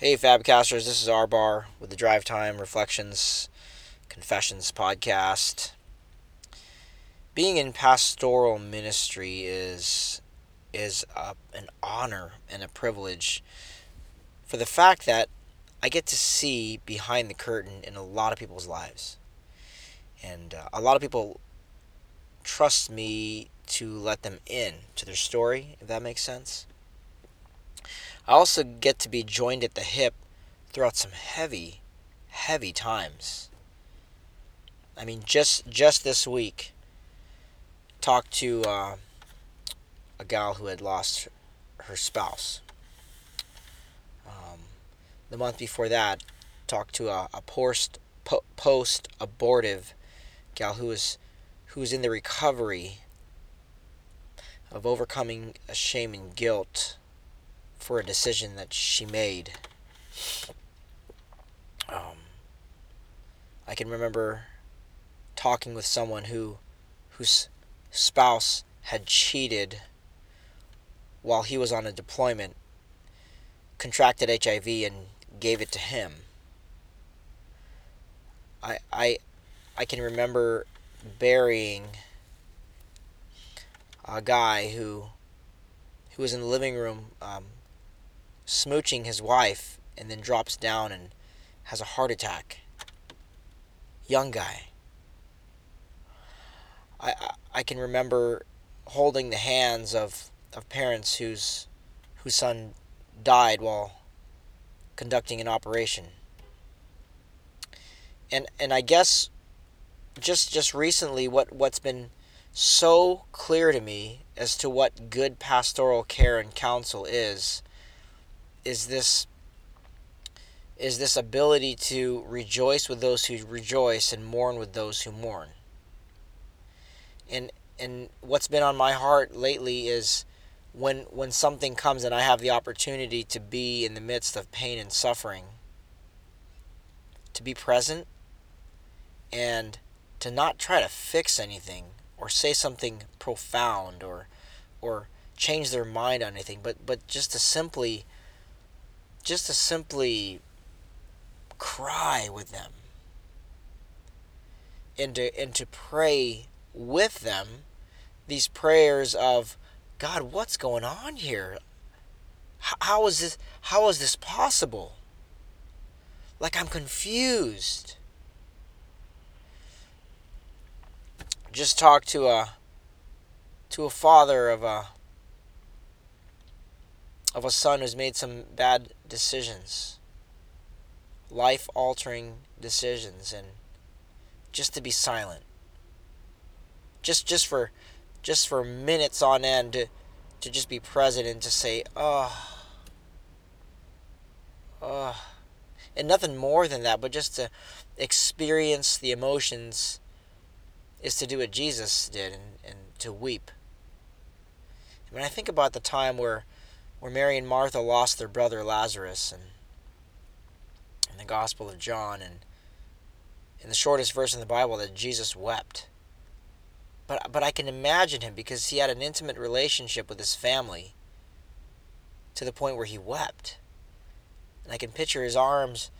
Hey, Fabcasters, this is R Bar with the Drive Time Reflections Confessions podcast. Being in pastoral ministry is is a, an honor and a privilege for the fact that I get to see behind the curtain in a lot of people's lives. And uh, a lot of people trust me to let them in to their story, if that makes sense. I also get to be joined at the hip throughout some heavy, heavy times. I mean, just just this week, talked to uh, a gal who had lost her spouse. Um, the month before that, talked to a, a post po- post abortive gal who was who was in the recovery of overcoming a shame and guilt for a decision that she made. Um, I can remember talking with someone who whose spouse had cheated while he was on a deployment, contracted HIV and gave it to him. I I I can remember burying a guy who who was in the living room um, smooching his wife and then drops down and has a heart attack. Young guy. I, I, can remember holding the hands of, of parents whose whose son died while conducting an operation. And and I guess just just recently what what's been so clear to me as to what good pastoral care and counsel is is this is this ability to rejoice with those who rejoice and mourn with those who mourn. And and what's been on my heart lately is when when something comes and I have the opportunity to be in the midst of pain and suffering to be present and to not try to fix anything or say something profound or or change their mind on anything but but just to simply just to simply cry with them and to and to pray with them these prayers of God, what's going on here? How is this how is this possible? Like I'm confused. Just talked to a to a father of a of a son who's made some bad decisions, life altering decisions, and just to be silent. Just just for just for minutes on end to, to just be present and to say, oh, oh, and nothing more than that, but just to experience the emotions is to do what Jesus did and, and to weep. When I think about the time where where Mary and Martha lost their brother Lazarus and in the Gospel of John and in the shortest verse in the Bible that Jesus wept. But but I can imagine him because he had an intimate relationship with his family to the point where he wept. And I can picture his arms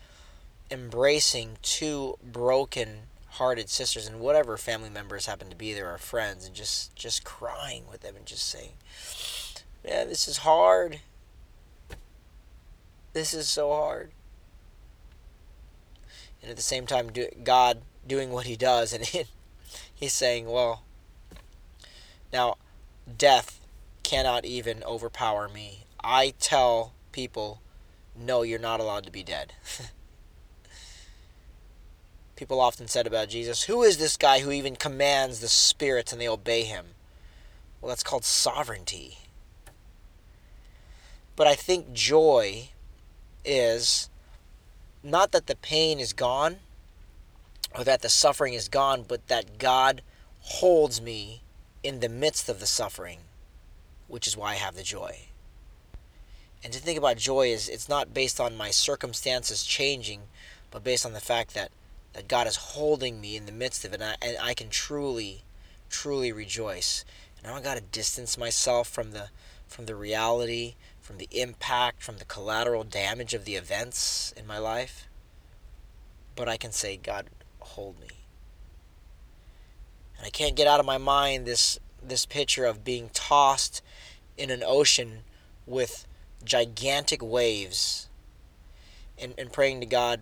embracing two broken hearted sisters and whatever family members happen to be there are friends and just just crying with them and just saying Man, this is hard. This is so hard. And at the same time, do, God doing what He does, and He's saying, well, now, death cannot even overpower me. I tell people, no, you're not allowed to be dead. people often said about Jesus, who is this guy who even commands the spirits and they obey him? Well, that's called sovereignty. But I think joy is not that the pain is gone or that the suffering is gone, but that God holds me in the midst of the suffering, which is why I have the joy. And to think about joy is it's not based on my circumstances changing, but based on the fact that, that God is holding me in the midst of it, and I, and I can truly, truly rejoice. And I don't got to distance myself from the from the reality, from the impact, from the collateral damage of the events in my life. But I can say, God, hold me. And I can't get out of my mind this this picture of being tossed in an ocean with gigantic waves and, and praying to God,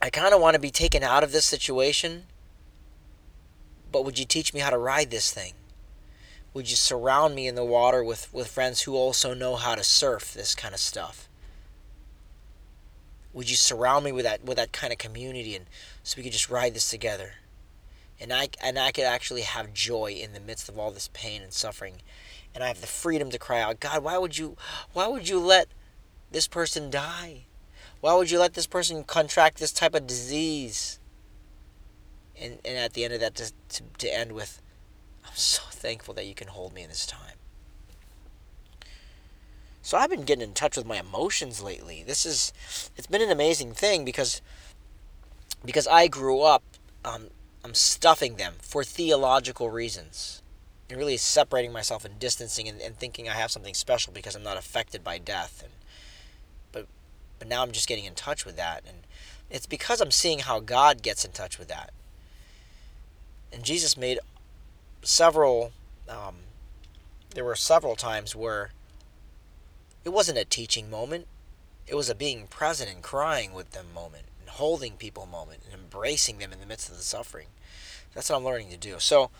I kind of want to be taken out of this situation, but would you teach me how to ride this thing? Would you surround me in the water with, with friends who also know how to surf this kind of stuff? Would you surround me with that with that kind of community and so we could just ride this together? And I and I could actually have joy in the midst of all this pain and suffering. And I have the freedom to cry out, God, why would you why would you let this person die? Why would you let this person contract this type of disease? And, and at the end of that, to, to, to end with, I'm so thankful that you can hold me in this time. So I've been getting in touch with my emotions lately. This is it's been an amazing thing because because I grew up um, I'm stuffing them for theological reasons. And really separating myself and distancing and, and thinking I have something special because I'm not affected by death. And but but now I'm just getting in touch with that and it's because I'm seeing how God gets in touch with that. And Jesus made several um, there were several times where it wasn't a teaching moment. It was a being present and crying with them moment and holding people moment and embracing them in the midst of the suffering. That's what I'm learning to do. So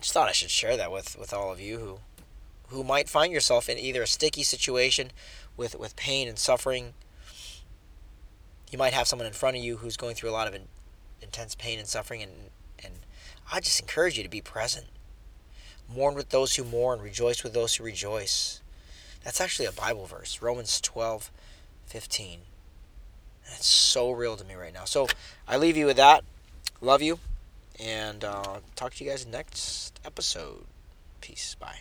just thought I should share that with, with all of you who who might find yourself in either a sticky situation with, with pain and suffering. You might have someone in front of you who's going through a lot of in, intense pain and suffering and and I just encourage you to be present. Mourn with those who mourn, rejoice with those who rejoice. That's actually a Bible verse, Romans 12, 15. That's so real to me right now. So I leave you with that. Love you. And uh, talk to you guys next episode. Peace. Bye.